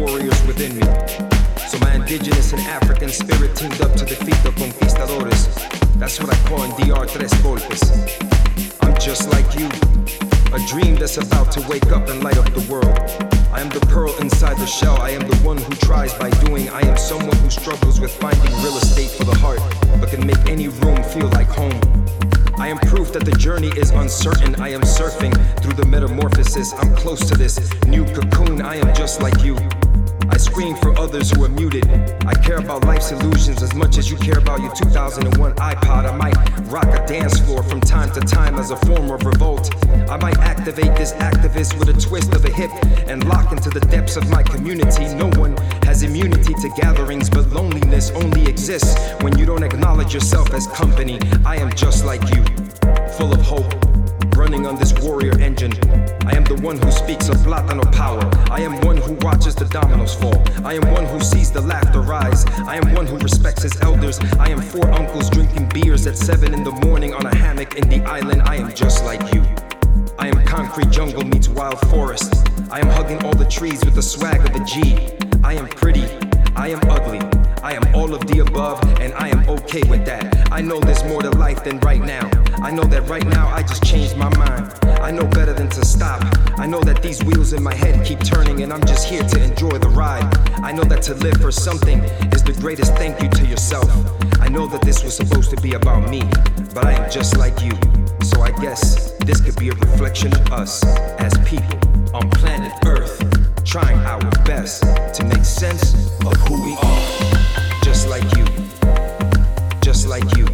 warriors within me. So my indigenous and African spirit teamed up to defeat the conquistadores. That's what I call in DR Tres Golpes. I'm just like you. A dream that's about to wake up and light up the world. I am the pearl inside the shell. I am the one who tries by doing. I am someone who struggles with finding real estate for the heart, but can make any room feel like home. I am proof that the journey is uncertain. I am surfing through the metamorphosis. I'm close to this new cocoon. I am just like you. I scream for others who are muted. I care about life's illusions as much as you care about your 2001 iPod. I might rock a dance floor from time to time as a form of revolt. I might activate this activist with a twist of a hip and lock into the depths of my community. No one has immunity to gatherings, but loneliness only exists when you don't acknowledge yourself as company. I am just like you, full of hope running on this warrior engine. I am the one who speaks of Platano power. I am one who watches the dominoes fall. I am one who sees the laughter rise. I am one who respects his elders. I am four uncles drinking beers at seven in the morning on a hammock in the island. I am just like you. I am concrete jungle meets wild forest. I am hugging all the trees with the swag of a G. I am pretty. I am ugly. I am all of the above, and I am okay with that. I know there's more to life than right now. I know that right now I just changed my mind. I know better than to stop. I know that these wheels in my head keep turning, and I'm just here to enjoy the ride. I know that to live for something is the greatest thank you to yourself. I know that this was supposed to be about me, but I am just like you. So I guess this could be a reflection of us as people on planet Earth, trying our best to make sense of who we are. Just like you, just like you,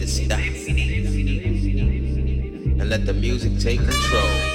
to stop and let the music take control.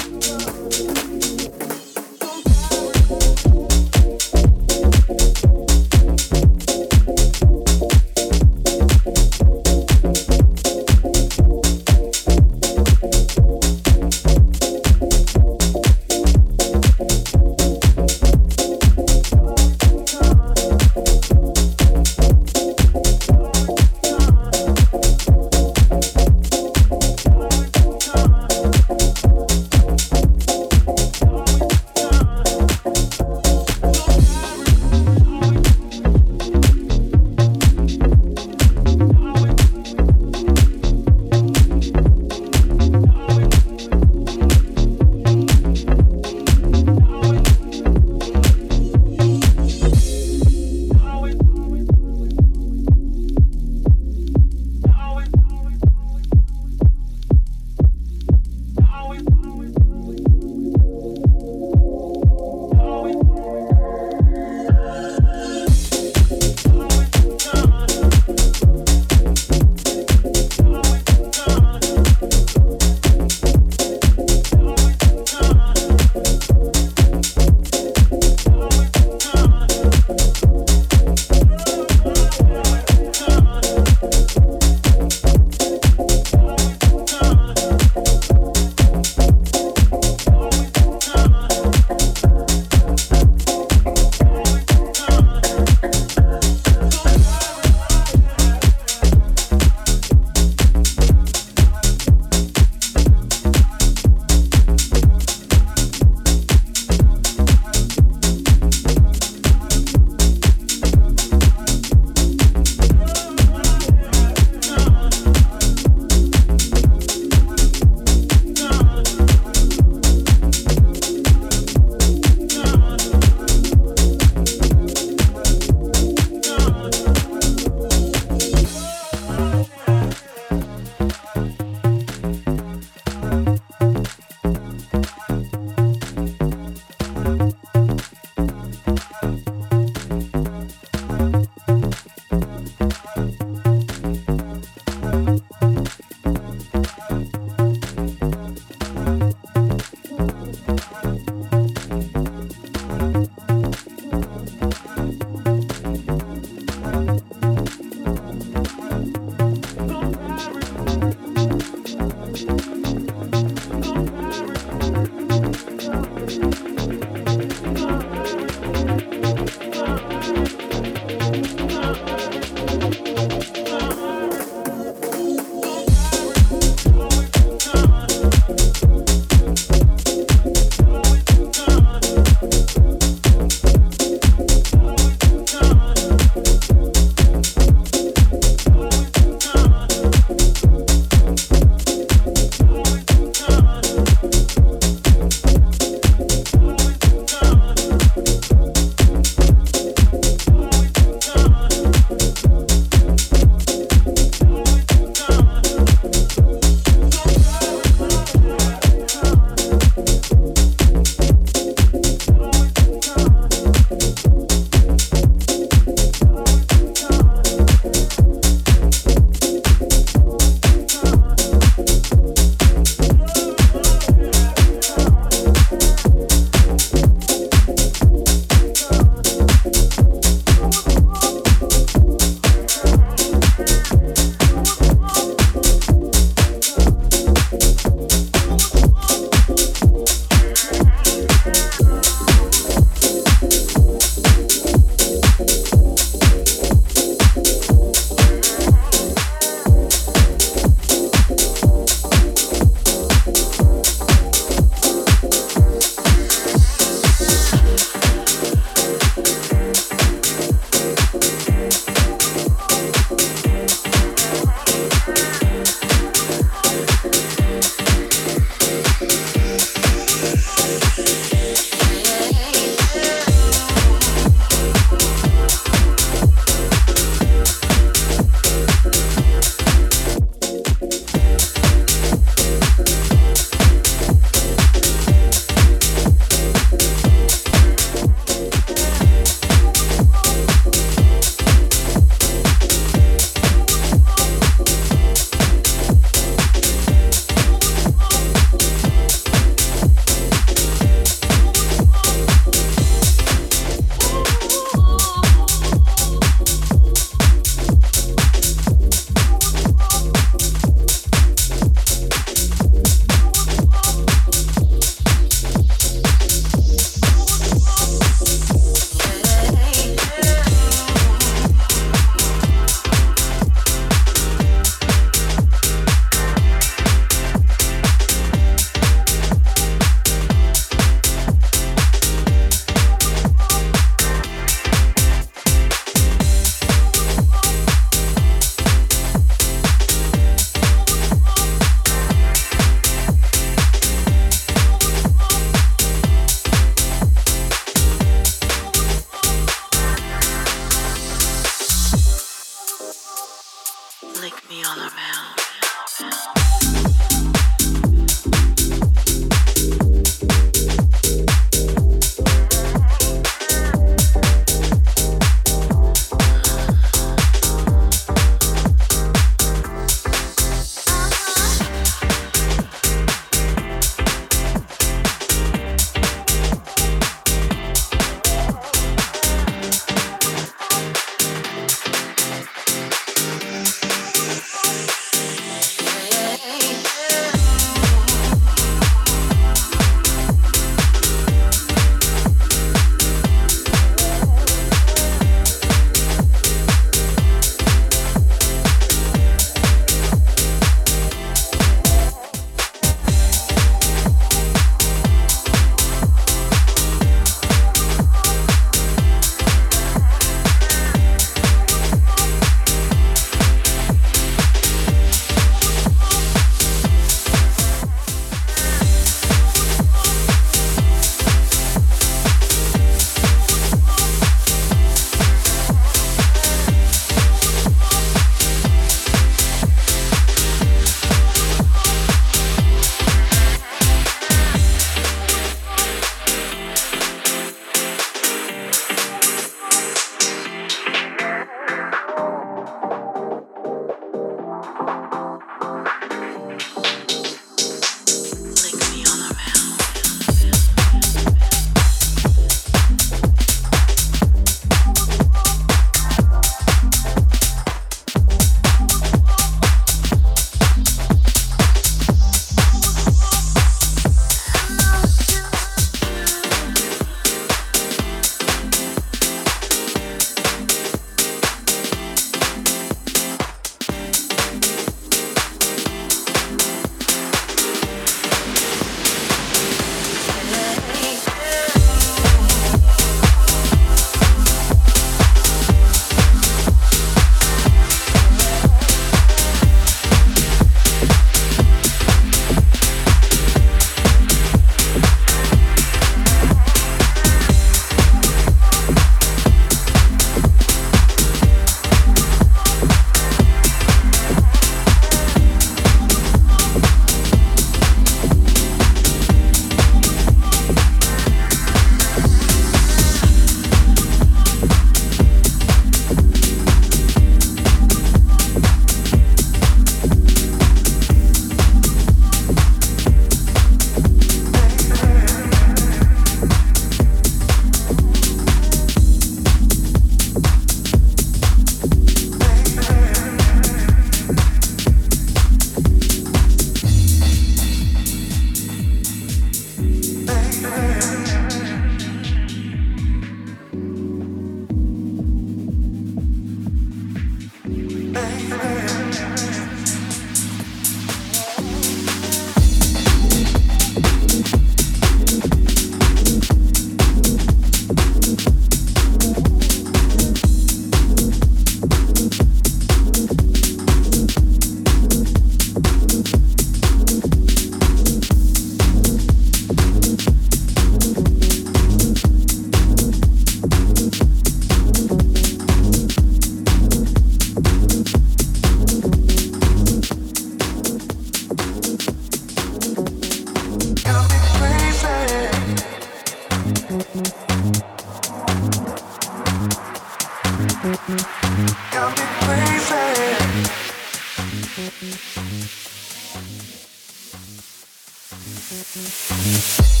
Mm-hmm.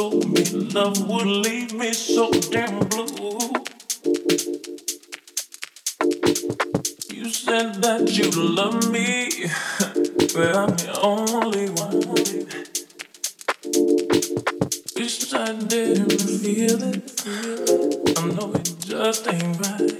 told me love would leave me so damn blue. You said that you love me, but I'm the only one. Wish I didn't feel it. I know it just ain't right.